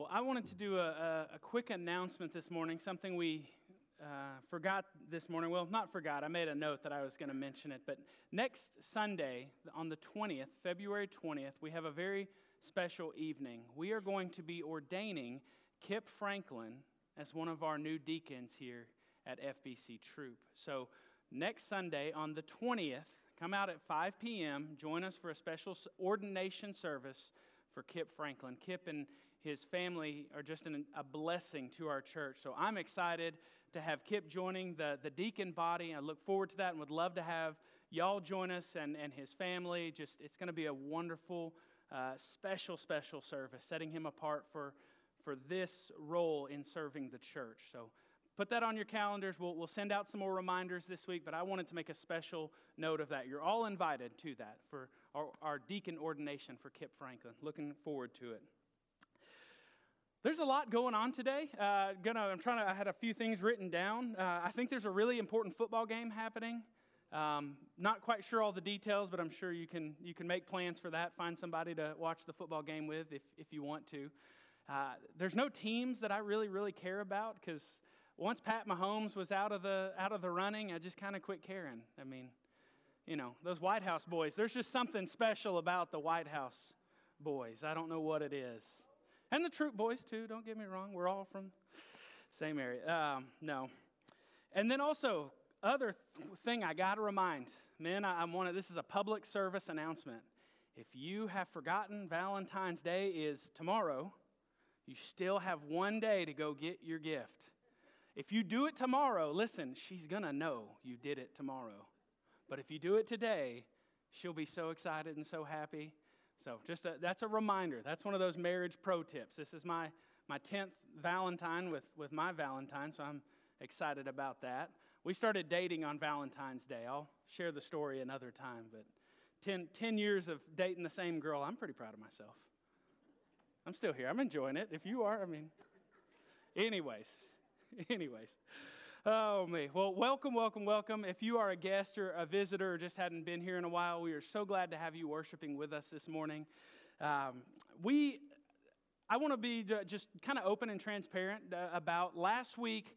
Well, I wanted to do a, a, a quick announcement this morning, something we uh, forgot this morning. Well, not forgot, I made a note that I was going to mention it. But next Sunday, on the 20th, February 20th, we have a very special evening. We are going to be ordaining Kip Franklin as one of our new deacons here at FBC Troup. So, next Sunday on the 20th, come out at 5 p.m., join us for a special ordination service for Kip Franklin. Kip and his family are just an, a blessing to our church. So I'm excited to have Kip joining the, the deacon body. I look forward to that and would love to have y'all join us and, and his family. Just it's going to be a wonderful, uh, special, special service, setting him apart for, for this role in serving the church. So put that on your calendars. We'll, we'll send out some more reminders this week, but I wanted to make a special note of that. You're all invited to that for our, our deacon ordination for Kip Franklin. Looking forward to it. There's a lot going on today. Uh, gonna, I'm trying to. I had a few things written down. Uh, I think there's a really important football game happening. Um, not quite sure all the details, but I'm sure you can you can make plans for that. Find somebody to watch the football game with if if you want to. Uh, there's no teams that I really really care about because once Pat Mahomes was out of the out of the running, I just kind of quit caring. I mean, you know, those Whitehouse boys. There's just something special about the Whitehouse boys. I don't know what it is. And the Troup boys, too, don't get me wrong. We're all from same area. Um, no. And then also, other th- thing I got to remind men, I, am one of this is a public service announcement. If you have forgotten Valentine's Day is tomorrow, you still have one day to go get your gift. If you do it tomorrow, listen, she's going to know you did it tomorrow. But if you do it today, she'll be so excited and so happy. So just a, that's a reminder. That's one of those marriage pro tips. This is my, my 10th Valentine with, with my Valentine, so I'm excited about that. We started dating on Valentine's Day. I'll share the story another time, but 10, 10 years of dating the same girl, I'm pretty proud of myself. I'm still here. I'm enjoying it. If you are, I mean, anyways, anyways. Oh, me. Well, welcome, welcome, welcome. If you are a guest or a visitor or just hadn't been here in a while, we are so glad to have you worshiping with us this morning. Um, we, I want to be just kind of open and transparent uh, about last week.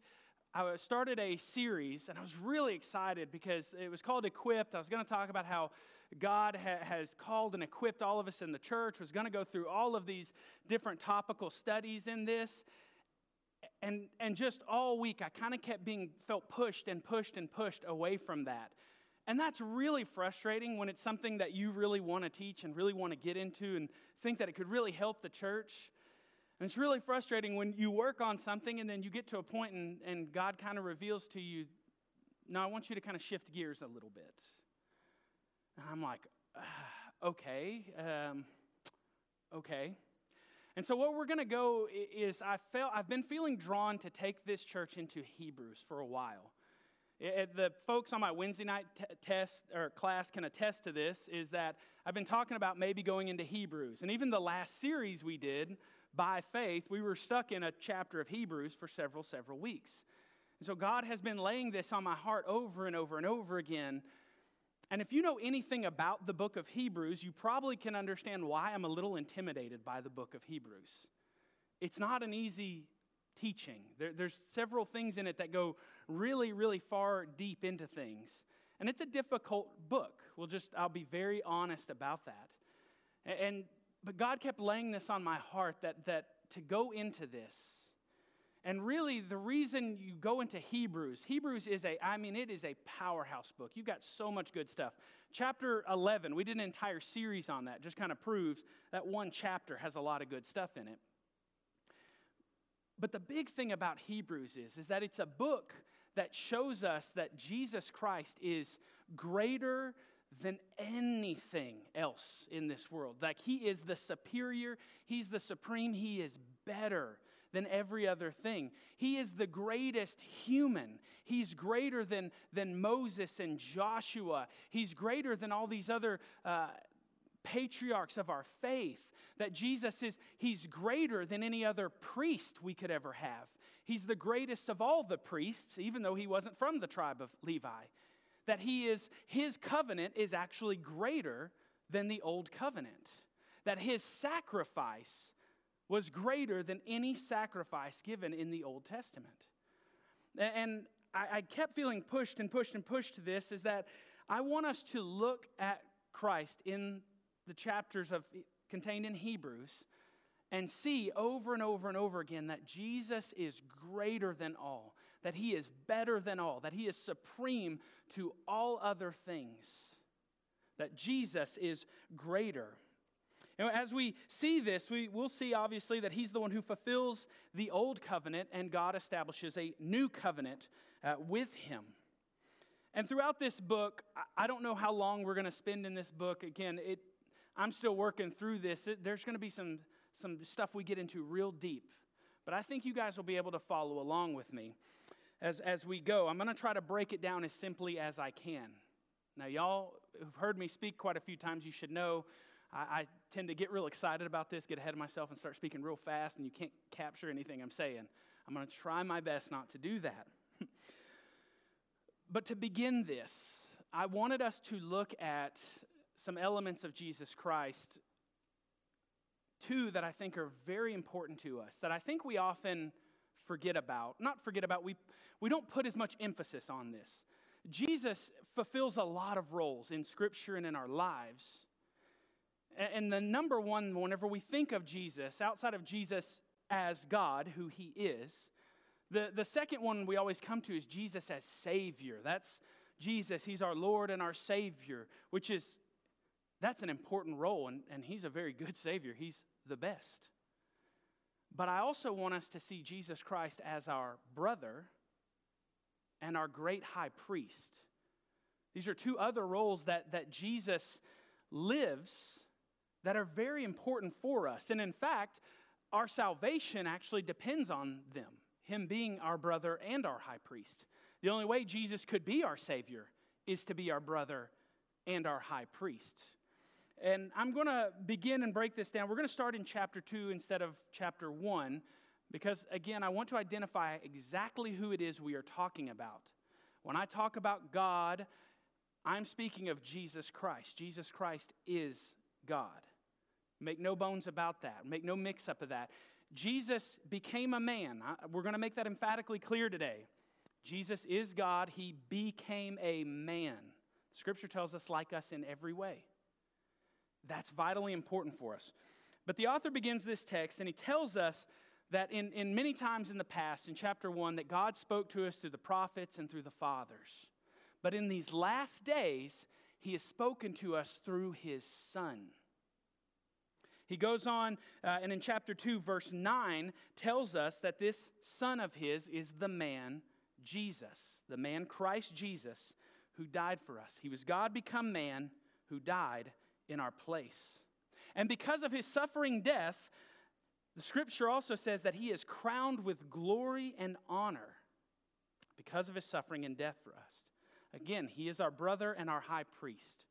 I started a series, and I was really excited because it was called Equipped. I was going to talk about how God ha- has called and equipped all of us in the church. Was going to go through all of these different topical studies in this and, and just all week, I kind of kept being felt pushed and pushed and pushed away from that. And that's really frustrating when it's something that you really want to teach and really want to get into and think that it could really help the church. And it's really frustrating when you work on something and then you get to a point and, and God kind of reveals to you, no, I want you to kind of shift gears a little bit. And I'm like, uh, okay, um, okay. And so, what we're going to go is I felt, I've been feeling drawn to take this church into Hebrews for a while. It, the folks on my Wednesday night t- test or class can attest to this is that I've been talking about maybe going into Hebrews. And even the last series we did, by faith, we were stuck in a chapter of Hebrews for several, several weeks. And so God has been laying this on my heart over and over and over again and if you know anything about the book of Hebrews, you probably can understand why I'm a little intimidated by the book of Hebrews. It's not an easy teaching, there, there's several things in it that go really, really far deep into things. And it's a difficult book. We'll just, I'll be very honest about that. And, but God kept laying this on my heart that, that to go into this, and really, the reason you go into Hebrews, Hebrews is a, I mean, it is a powerhouse book. You've got so much good stuff. Chapter 11, we did an entire series on that, just kind of proves that one chapter has a lot of good stuff in it. But the big thing about Hebrews is, is that it's a book that shows us that Jesus Christ is greater than anything else in this world. Like he is the superior, he's the supreme, he is better than every other thing. He is the greatest human. He's greater than, than Moses and Joshua. He's greater than all these other uh, patriarchs of our faith. That Jesus is, he's greater than any other priest we could ever have. He's the greatest of all the priests, even though he wasn't from the tribe of Levi. That he is, his covenant is actually greater than the old covenant. That his sacrifice was greater than any sacrifice given in the Old Testament. And I, kept feeling pushed and pushed and pushed to this is that I want us to look at Christ in the chapters of contained in Hebrews and see over and over and over again that Jesus is greater than all, that he is better than all, that he is supreme to all other things, that Jesus is greater. And as we see this, we will see obviously that he's the one who fulfills the old covenant and God establishes a new covenant uh, with him. And throughout this book, I don't know how long we're going to spend in this book. Again, it, I'm still working through this. It, there's going to be some, some stuff we get into real deep. But I think you guys will be able to follow along with me as, as we go. I'm going to try to break it down as simply as I can. Now, y'all who've heard me speak quite a few times, you should know I, I tend to get real excited about this, get ahead of myself, and start speaking real fast, and you can't capture anything I'm saying. I'm going to try my best not to do that. but to begin this, I wanted us to look at some elements of Jesus Christ, two that I think are very important to us, that I think we often forget about. Not forget about, we, we don't put as much emphasis on this. Jesus fulfills a lot of roles in Scripture and in our lives. And the number one, whenever we think of Jesus, outside of Jesus as God, who he is, the, the second one we always come to is Jesus as Savior. That's Jesus. He's our Lord and our Savior, which is, that's an important role, and, and he's a very good Savior. He's the best. But I also want us to see Jesus Christ as our brother and our great high priest. These are two other roles that, that Jesus lives that are very important for us. And in fact, our salvation actually depends on them, Him being our brother and our high priest. The only way Jesus could be our Savior is to be our brother and our high priest. And I'm going to begin and break this down. We're going to start in chapter 2 instead of chapter 1 because, again, I want to identify exactly who it is we are talking about. When I talk about God, I'm speaking of Jesus Christ. Jesus Christ is God. Make no bones about that. Make no mix up of that. Jesus became a man. We're going to make that emphatically clear today. Jesus is God. He became a man. Scripture tells us like us in every way. That's vitally important for us. But the author begins this text and he tells us that in, in many times in the past, in chapter 1, that God spoke to us through the prophets and through the fathers. But in these last days, he has spoken to us through his son. He goes on, uh, and in chapter 2, verse 9, tells us that this son of his is the man Jesus, the man Christ Jesus, who died for us. He was God become man who died in our place. And because of his suffering death, the scripture also says that he is crowned with glory and honor because of his suffering and death for us. Again, he is our brother and our high priest.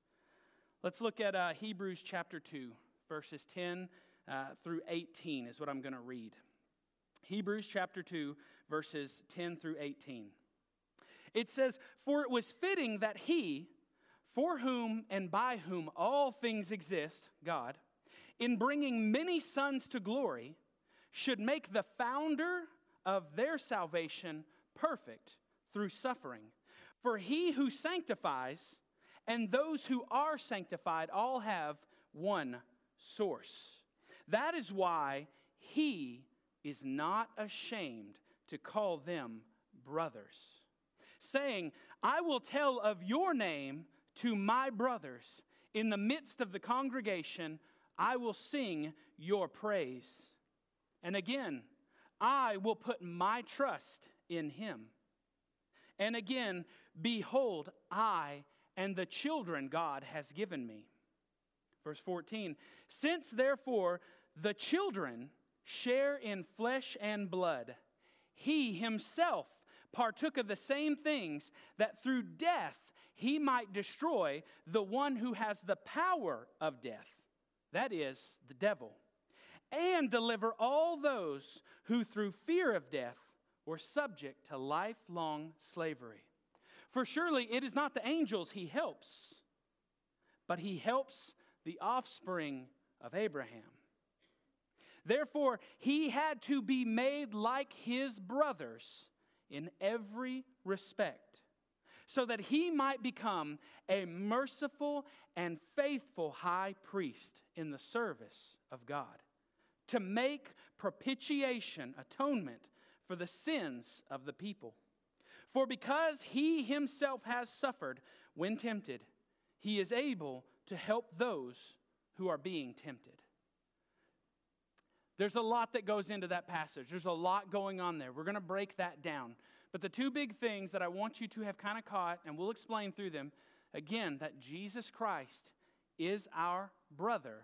Let's look at uh, Hebrews chapter 2 verses 10 uh, through 18 is what I'm going to read. Hebrews chapter 2, verses 10 through 18. It says, For it was fitting that he, for whom and by whom all things exist, God, in bringing many sons to glory, should make the founder of their salvation perfect through suffering. For he who sanctifies and those who are sanctified all have one source. That is why he is not ashamed to call them brothers, saying, I will tell of your name to my brothers. In the midst of the congregation, I will sing your praise. And again, I will put my trust in him. And again, behold, I and the children God has given me. Verse 14 Since therefore the children share in flesh and blood, he himself partook of the same things, that through death he might destroy the one who has the power of death, that is, the devil, and deliver all those who through fear of death were subject to lifelong slavery. For surely it is not the angels he helps, but he helps the offspring of Abraham. Therefore, he had to be made like his brothers in every respect, so that he might become a merciful and faithful high priest in the service of God, to make propitiation, atonement for the sins of the people. For because he himself has suffered when tempted, he is able to help those who are being tempted. There's a lot that goes into that passage. There's a lot going on there. We're going to break that down. But the two big things that I want you to have kind of caught, and we'll explain through them again, that Jesus Christ is our brother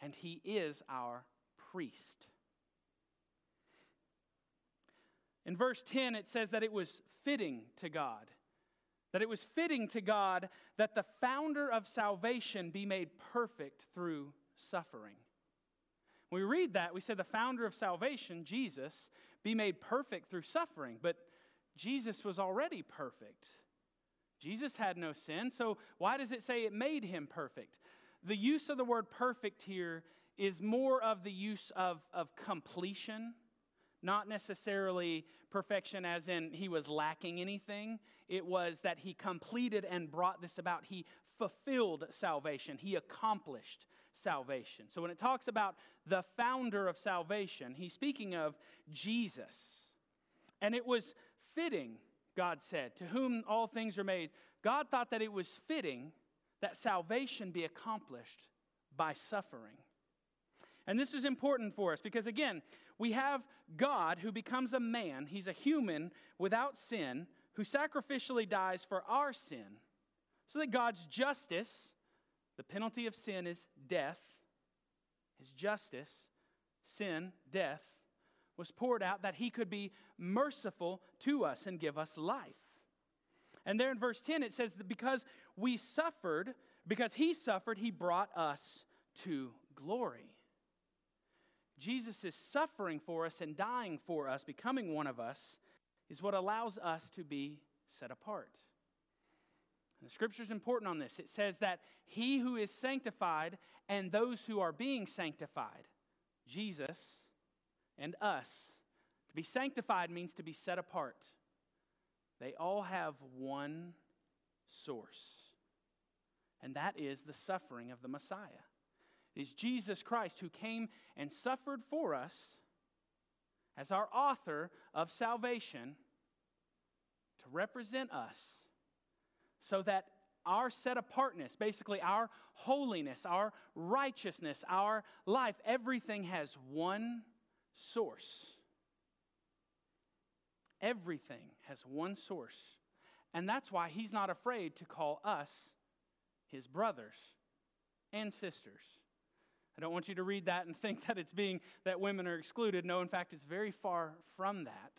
and he is our priest. In verse 10, it says that it was fitting to God. That it was fitting to God that the founder of salvation be made perfect through suffering. When we read that, we say the founder of salvation, Jesus, be made perfect through suffering. But Jesus was already perfect. Jesus had no sin, so why does it say it made him perfect? The use of the word perfect here is more of the use of, of completion not necessarily perfection as in he was lacking anything. It was that he completed and brought this about. He fulfilled salvation, he accomplished salvation. So when it talks about the founder of salvation, he's speaking of Jesus. And it was fitting, God said, to whom all things are made. God thought that it was fitting that salvation be accomplished by suffering. And this is important for us because, again, we have God who becomes a man. He's a human without sin who sacrificially dies for our sin. So that God's justice, the penalty of sin is death, his justice, sin, death, was poured out that he could be merciful to us and give us life. And there in verse 10 it says that because we suffered, because he suffered, he brought us to glory. Jesus is suffering for us and dying for us, becoming one of us, is what allows us to be set apart. And the scripture is important on this. It says that he who is sanctified and those who are being sanctified, Jesus and us, to be sanctified means to be set apart. They all have one source, and that is the suffering of the Messiah. It is Jesus Christ who came and suffered for us as our author of salvation to represent us so that our set apartness, basically our holiness, our righteousness, our life, everything has one source. Everything has one source. And that's why he's not afraid to call us his brothers and sisters. I don't want you to read that and think that it's being that women are excluded. No, in fact, it's very far from that.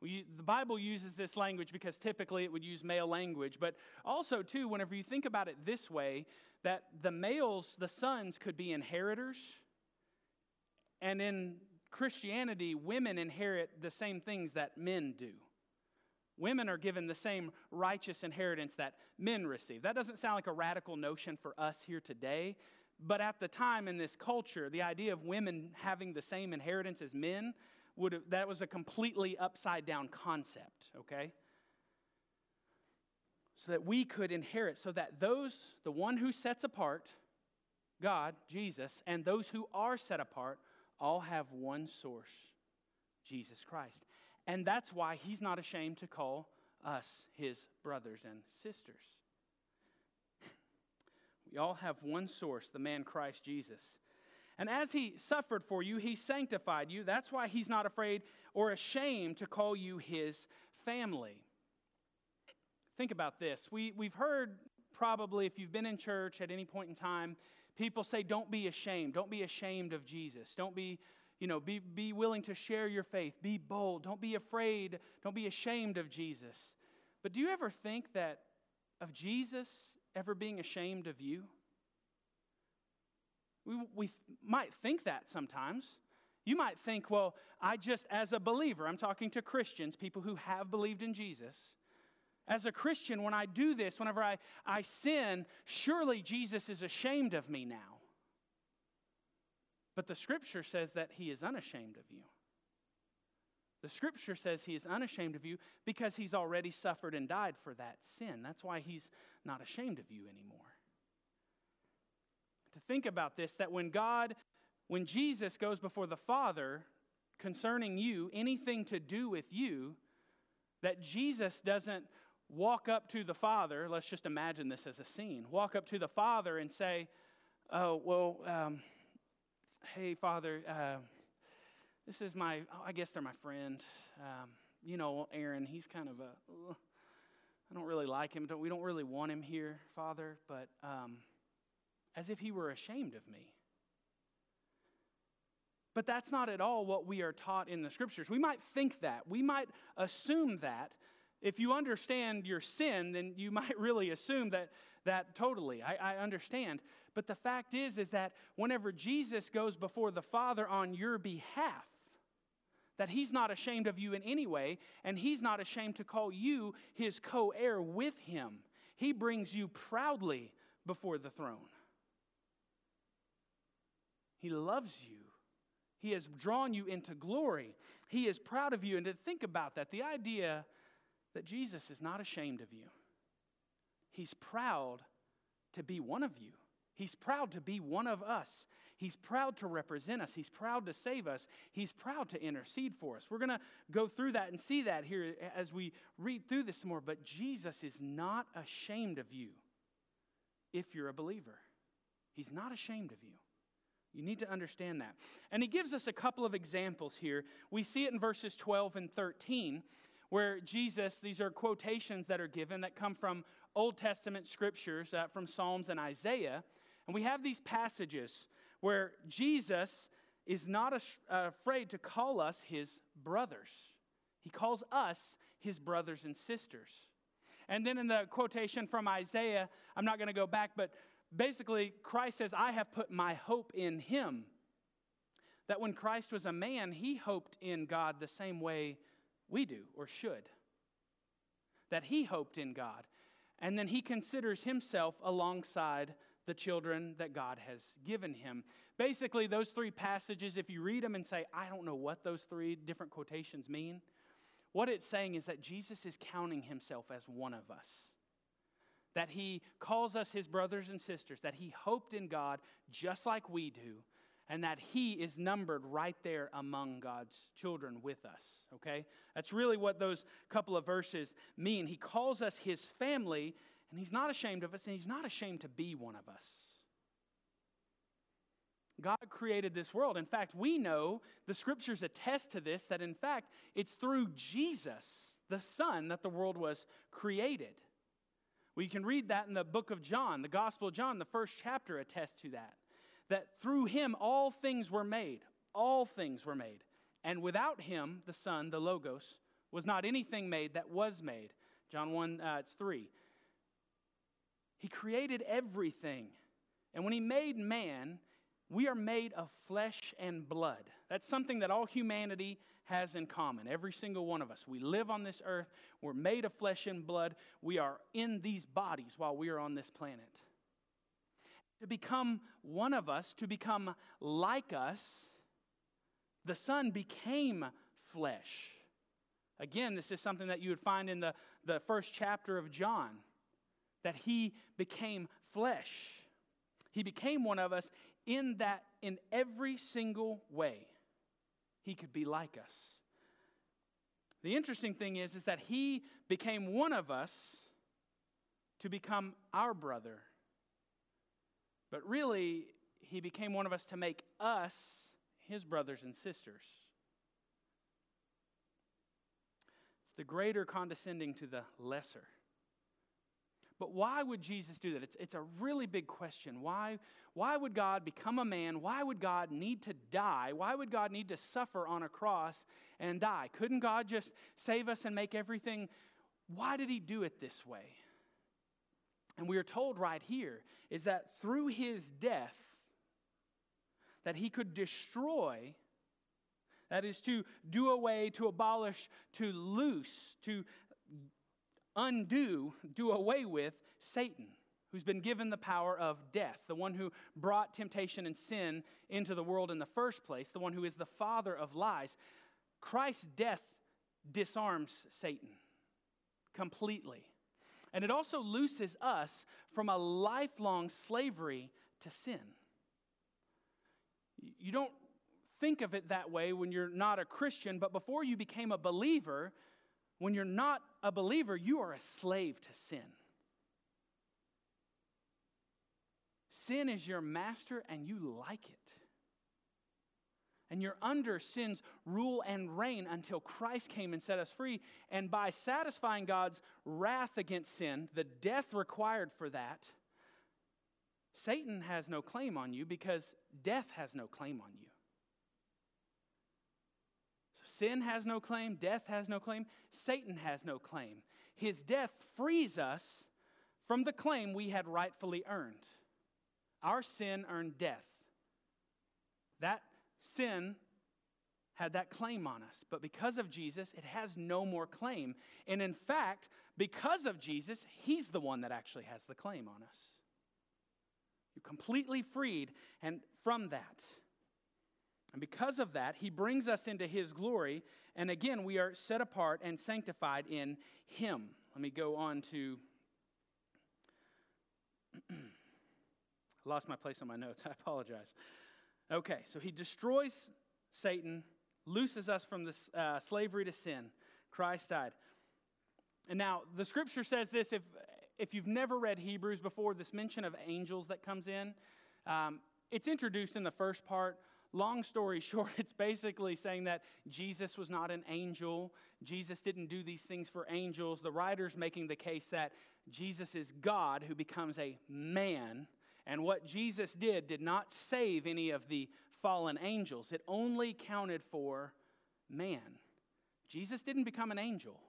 We, the Bible uses this language because typically it would use male language, but also, too, whenever you think about it this way, that the males, the sons, could be inheritors, and in Christianity, women inherit the same things that men do. Women are given the same righteous inheritance that men receive. That doesn't sound like a radical notion for us here today, but at the time in this culture, the idea of women having the same inheritance as men would have, that was a completely upside down concept, okay? So that we could inherit, so that those, the one who sets apart, God, Jesus, and those who are set apart, all have one source, Jesus Christ. And that's why he's not ashamed to call us his brothers and sisters. We all have one source, the man Christ Jesus. And as he suffered for you, he sanctified you. That's why he's not afraid or ashamed to call you his family. Think about this. We, we've heard probably, if you've been in church at any point in time, people say, Don't be ashamed. Don't be ashamed of Jesus. Don't be, you know, be, be willing to share your faith. Be bold. Don't be afraid. Don't be ashamed of Jesus. But do you ever think that of Jesus ever being ashamed of you? We, we might think that sometimes. You might think, well, I just, as a believer, I'm talking to Christians, people who have believed in Jesus. As a Christian, when I do this, whenever I, I sin, surely Jesus is ashamed of me now. But the scripture says that he is unashamed of you. The scripture says he is unashamed of you because he's already suffered and died for that sin. That's why he's not ashamed of you anymore. To think about this, that when God, when Jesus goes before the Father concerning you, anything to do with you, that Jesus doesn't walk up to the Father, let's just imagine this as a scene, walk up to the Father and say, Oh, well, um, hey, Father, uh, this is my, I guess they're my friend. Um, you know, Aaron, he's kind of a, I don't really like him. we don't really want him here, Father, but um, as if he were ashamed of me. But that's not at all what we are taught in the scriptures. We might think that. We might assume that. If you understand your sin, then you might really assume that that totally. I, I understand. But the fact is, is that whenever Jesus goes before the Father on your behalf, that he's not ashamed of you in any way, and he's not ashamed to call you his co heir with him. He brings you proudly before the throne. He loves you. He has drawn you into glory. He is proud of you. And to think about that, the idea that Jesus is not ashamed of you, he's proud to be one of you. He's proud to be one of us. He's proud to represent us. He's proud to save us. He's proud to intercede for us. We're going to go through that and see that here as we read through this more. But Jesus is not ashamed of you if you're a believer. He's not ashamed of you. You need to understand that. And he gives us a couple of examples here. We see it in verses 12 and 13, where Jesus, these are quotations that are given that come from Old Testament scriptures, uh, from Psalms and Isaiah. And we have these passages where Jesus is not afraid to call us his brothers. He calls us his brothers and sisters. And then in the quotation from Isaiah, I'm not going to go back, but basically, Christ says, I have put my hope in him. That when Christ was a man, he hoped in God the same way we do or should. That he hoped in God. And then he considers himself alongside the children that God has given him. Basically, those three passages, if you read them and say, I don't know what those three different quotations mean, what it's saying is that Jesus is counting himself as one of us. That he calls us his brothers and sisters, that he hoped in God just like we do, and that he is numbered right there among God's children with us. Okay? That's really what those couple of verses mean. He calls us his family, and He's not ashamed of us, and He's not ashamed to be one of us. God created this world. In fact, we know, the scriptures attest to this, that in fact, it's through Jesus, the Son, that the world was created. We can read that in the book of John, the Gospel of John, the first chapter attests to that. That through him all things were made. All things were made. And without him, the Son, the Logos, was not anything made that was made. John 1, uh, it's 3. He created everything. And when He made man, we are made of flesh and blood. That's something that all humanity has in common. Every single one of us. We live on this earth. We're made of flesh and blood. We are in these bodies while we are on this planet. To become one of us, to become like us, the Son became flesh. Again, this is something that you would find in the, the first chapter of John that he became flesh. He became one of us in that, in every single way, he could be like us. The interesting thing is, is that he became one of us to become our brother. But really, he became one of us to make us his brothers and sisters. It's the greater condescending to the lesser. But why would Jesus do that? It's, it's a really big question. Why, why would God become a man? Why would God need to die? Why would God need to suffer on a cross and die? Couldn't God just save us and make everything? Why did he do it this way? And we are told right here is that through his death, that he could destroy that is to do away, to abolish, to loose, to undo, do away with Satan, who's been given the power of death, the one who brought temptation and sin into the world in the first place, the one who is the father of lies. Christ's death disarms Satan completely. And it also looses us from a lifelong slavery to sin. You don't think of it that way when you're not a Christian, but before you became a believer, when you're not a believer, you are a slave to sin. Sin is your master and you like it. And you're under sin's rule and reign until Christ came and set us free. And by satisfying God's wrath against sin, the death required for that, Satan has no claim on you because death has no claim on you. Sin has no claim, death has no claim, Satan has no claim. His death frees us from the claim we had rightfully earned. Our sin earned death. That sin had that claim on us. But because of Jesus, it has no more claim. And in fact, because of Jesus, He's the one that actually has the claim on us. You're completely freed and from that. And because of that, He brings us into His glory. And again, we are set apart and sanctified in Him. Let me go on to. I lost my place on my notes. I apologize. Okay, so he destroys Satan, looses us from the uh, slavery to sin. Christ died. And now the scripture says this if, if you've never read Hebrews before, this mention of angels that comes in, um, it's introduced in the first part. Long story short, it's basically saying that Jesus was not an angel. Jesus didn't do these things for angels. The writer's making the case that Jesus is God who becomes a man and what Jesus did did not save any of the fallen angels, it only counted for man. Jesus didn't become an angel.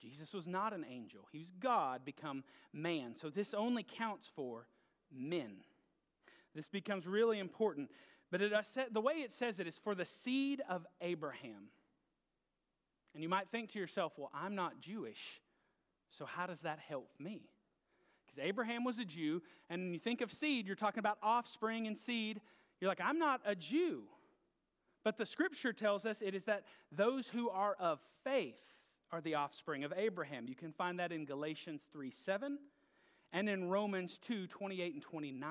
Jesus was not an angel. He was God become man. So this only counts for men. This becomes really important. But it, uh, the way it says it is for the seed of Abraham. And you might think to yourself, well, I'm not Jewish, so how does that help me? Because Abraham was a Jew, and when you think of seed, you're talking about offspring and seed. You're like, I'm not a Jew. But the scripture tells us it is that those who are of faith are the offspring of Abraham. You can find that in Galatians 3 7 and in Romans 2 28 and 29.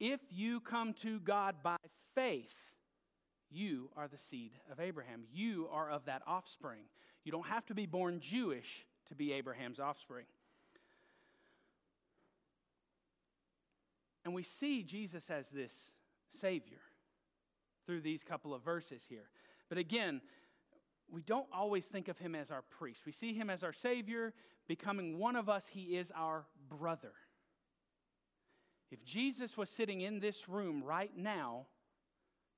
If you come to God by faith, you are the seed of Abraham. You are of that offspring. You don't have to be born Jewish to be Abraham's offspring. And we see Jesus as this Savior through these couple of verses here. But again, we don't always think of him as our priest. We see him as our Savior, becoming one of us, he is our brother. If Jesus was sitting in this room right now,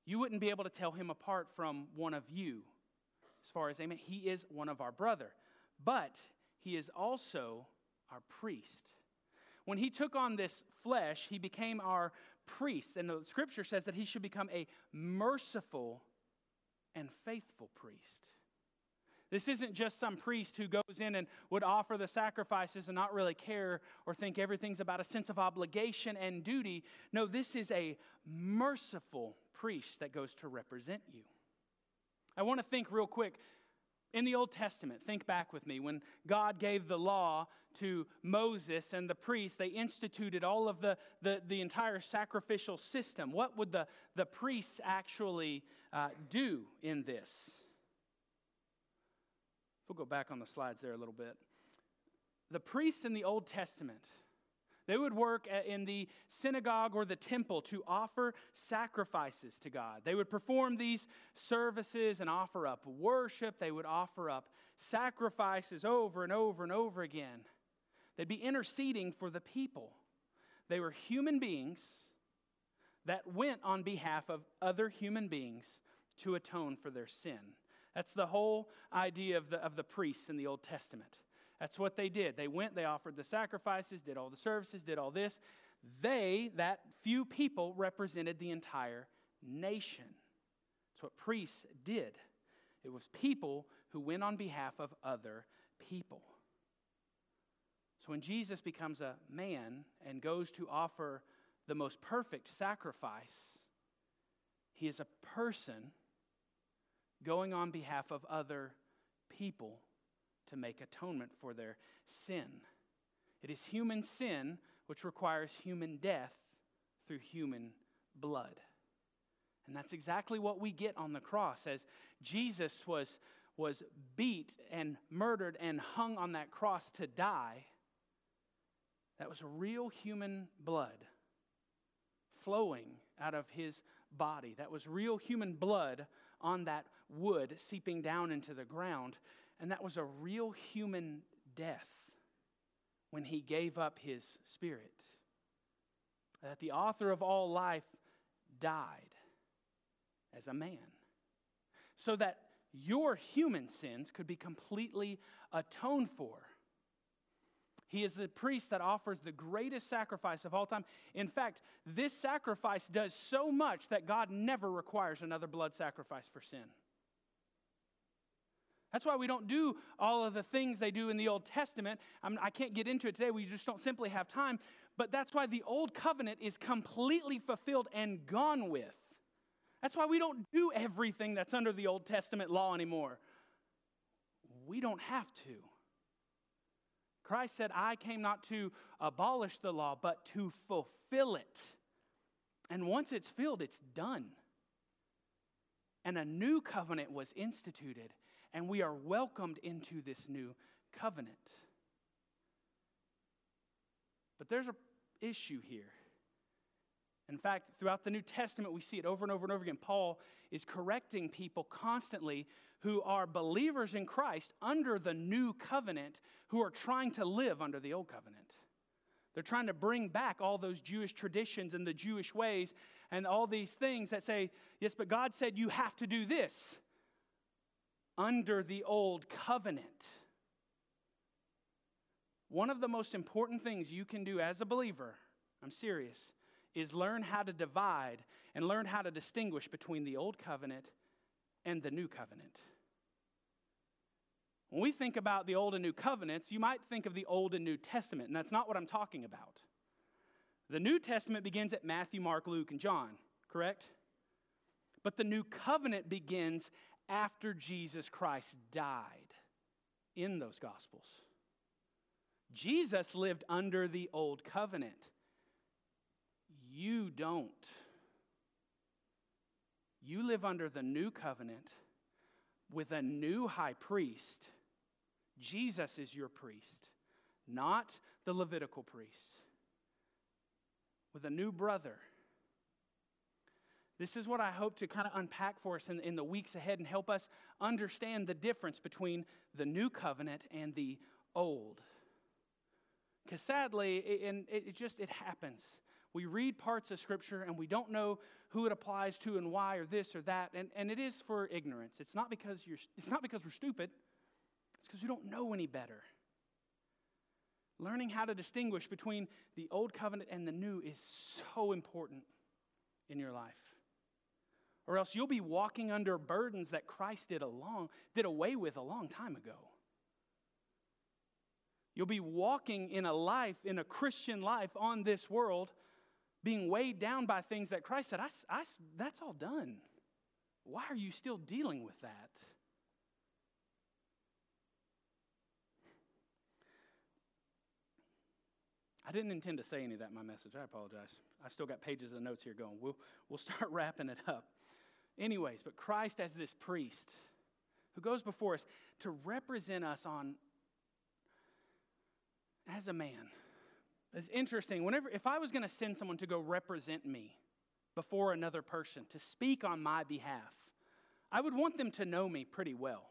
you wouldn't be able to tell him apart from one of you. As far as amen, he is one of our brother. But he is also our priest. When he took on this flesh, he became our priest. And the scripture says that he should become a merciful and faithful priest. This isn't just some priest who goes in and would offer the sacrifices and not really care or think everything's about a sense of obligation and duty. No, this is a merciful priest that goes to represent you. I want to think real quick in the Old Testament, think back with me, when God gave the law to Moses and the priests, they instituted all of the, the, the entire sacrificial system. What would the, the priests actually uh, do in this? We'll go back on the slides there a little bit. The priests in the Old Testament, they would work in the synagogue or the temple to offer sacrifices to God. They would perform these services and offer up worship. They would offer up sacrifices over and over and over again. They'd be interceding for the people. They were human beings that went on behalf of other human beings to atone for their sin. That's the whole idea of the, of the priests in the Old Testament. That's what they did. They went, they offered the sacrifices, did all the services, did all this. They, that few people, represented the entire nation. That's what priests did. It was people who went on behalf of other people. So when Jesus becomes a man and goes to offer the most perfect sacrifice, he is a person going on behalf of other people to make atonement for their sin. It is human sin which requires human death through human blood. And that's exactly what we get on the cross as Jesus was, was beat and murdered and hung on that cross to die. That was real human blood flowing out of his body. That was real human blood on that wood seeping down into the ground. And that was a real human death when he gave up his spirit. That the author of all life died as a man so that your human sins could be completely atoned for. He is the priest that offers the greatest sacrifice of all time. In fact, this sacrifice does so much that God never requires another blood sacrifice for sin. That's why we don't do all of the things they do in the Old Testament. I'm, I can not get into it today. We just don't simply have time. But that's why the Old Covenant is completely fulfilled and gone with. That's why we don't do everything that's under the Old Testament law anymore. We don't have to. Christ said, I came not to abolish the law, but to fulfill it. And once it's filled, it's done. And a new covenant was instituted, and we are welcomed into this new covenant. But there's an issue here. In fact, throughout the New Testament, we see it over and over and over again. Paul is correcting people constantly who are believers in Christ under the new covenant who are trying to live under the old covenant. They're trying to bring back all those Jewish traditions and the Jewish ways and all these things that say, yes, but God said you have to do this under the old covenant. One of the most important things you can do as a believer, I'm serious, is learn how to divide and learn how to distinguish between the old covenant and the new covenant. When we think about the Old and New Covenants, you might think of the Old and New Testament, and that's not what I'm talking about. The New Testament begins at Matthew, Mark, Luke, and John, correct? But the New Covenant begins after Jesus Christ died in those Gospels. Jesus lived under the Old Covenant. You don't. You live under the New Covenant with a new high priest Jesus is your priest, not the Levitical priest, with a new brother. This is what I hope to kind of unpack for us in, in the weeks ahead and help us understand the difference between the new covenant and the old. Because sadly, it, and it just it happens. We read parts of Scripture and we don't know who it applies to and why or this or that, and, and it is for ignorance. It's not because you're it's not because we're stupid. It's because we don't know any better. Learning how to distinguish between the old covenant and the new is so important in your life. Or else you'll be walking under burdens that Christ did a long, did away with a long time ago. You'll be walking in a life, in a Christian life on this world, being weighed down by things that Christ said, I, I, that's all done. Why are you still dealing with that? I didn't intend to say any of that in my message. I apologize. I still got pages of notes here going. We'll, we'll start wrapping it up. Anyways, but Christ as this priest who goes before us to represent us on as a man. It's interesting. Whenever if I was going to send someone to go represent me before another person to speak on my behalf, I would want them to know me pretty well.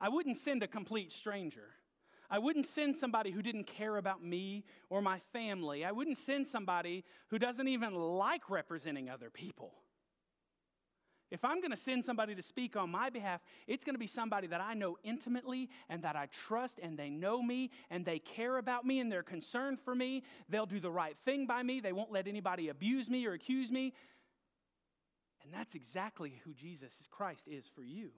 I wouldn't send a complete stranger. I wouldn't send somebody who didn't care about me or my family. I wouldn't send somebody who doesn't even like representing other people. If I'm going to send somebody to speak on my behalf, it's going to be somebody that I know intimately and that I trust and they know me and they care about me and they're concerned for me. They'll do the right thing by me. They won't let anybody abuse me or accuse me. And that's exactly who Jesus Christ is for you.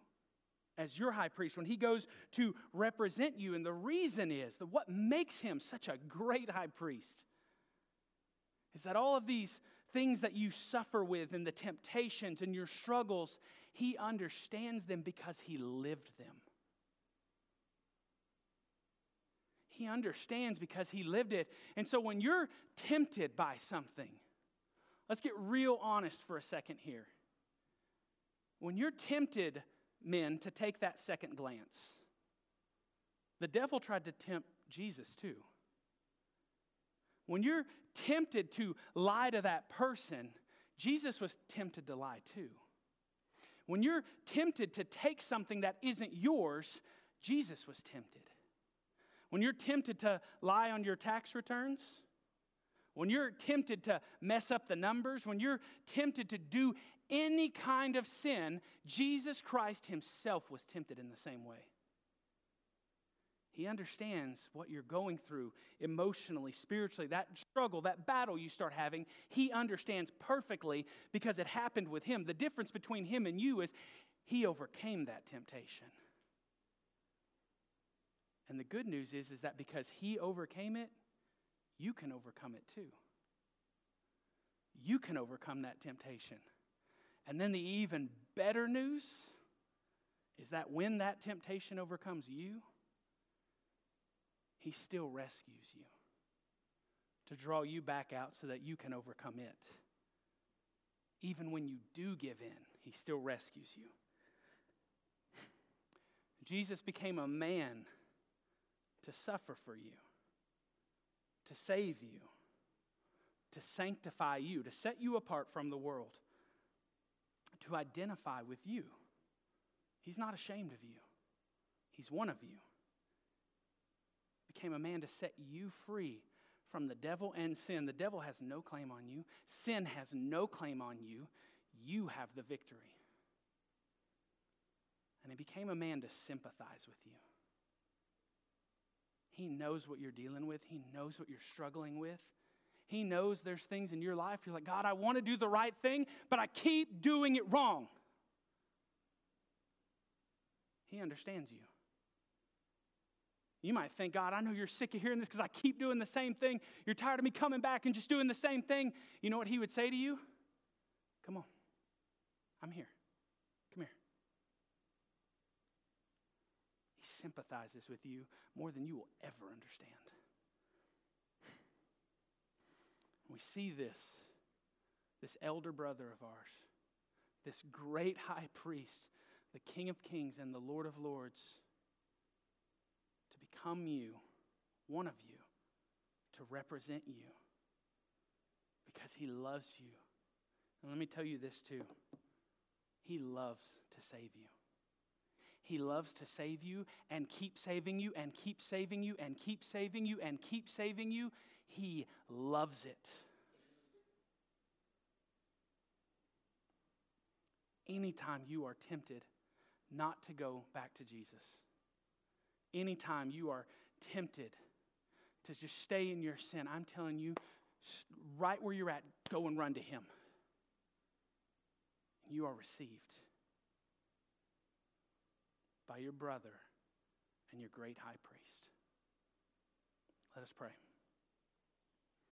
as your high priest, when he goes to represent you. And the reason is that what makes him such a great high priest is that all of these things that you suffer with and the temptations and your struggles, he understands them because he lived them. He understands because he lived it. And so when you're tempted by something, let's get real honest for a second here. When you're tempted, men, to take that second glance, the devil tried to tempt Jesus too. When you're tempted to lie to that person, Jesus was tempted to lie too. When you're tempted to take something that isn't yours, Jesus was tempted. When you're tempted to lie on your tax returns, when you're tempted to mess up the numbers, when you're tempted to do any kind of sin, Jesus Christ Himself was tempted in the same way. He understands what you're going through emotionally, spiritually, that struggle, that battle you start having. He understands perfectly because it happened with him. The difference between him and you is he overcame that temptation. And the good news is, is that because he overcame it, you can overcome it too. You can overcome that temptation. And then the even better news is that when that temptation overcomes you, he still rescues you to draw you back out so that you can overcome it. Even when you do give in, he still rescues you. Jesus became a man to suffer for you, to save you, to sanctify you, to set you apart from the world, to identify with you. He's not ashamed of you, He's one of you. Became a man to set you free from the devil and sin. The devil has no claim on you, sin has no claim on you. You have the victory. And he became a man to sympathize with you. He knows what you're dealing with, He knows what you're struggling with. He knows there's things in your life you're like, God, I want to do the right thing, but I keep doing it wrong. He understands you. You might think, God, I know you're sick of hearing this because I keep doing the same thing. You're tired of me coming back and just doing the same thing. You know what he would say to you? Come on, I'm here. Come here. He sympathizes with you more than you will ever understand. We see this, this elder brother of ours, this great high priest, the King of Kings and the Lord of Lords, become you, one of you, to represent you, because he loves you. And let me tell you this too He loves to save you. He loves to save you and keep saving you and keep saving you and keep saving you and keep saving you. He loves it. Anytime you are tempted not to go back to Jesus, anytime you are tempted to just stay in your sin, I'm telling you, right where you're at, go and run to Him. You are received by your brother and your great high priest. Let us pray.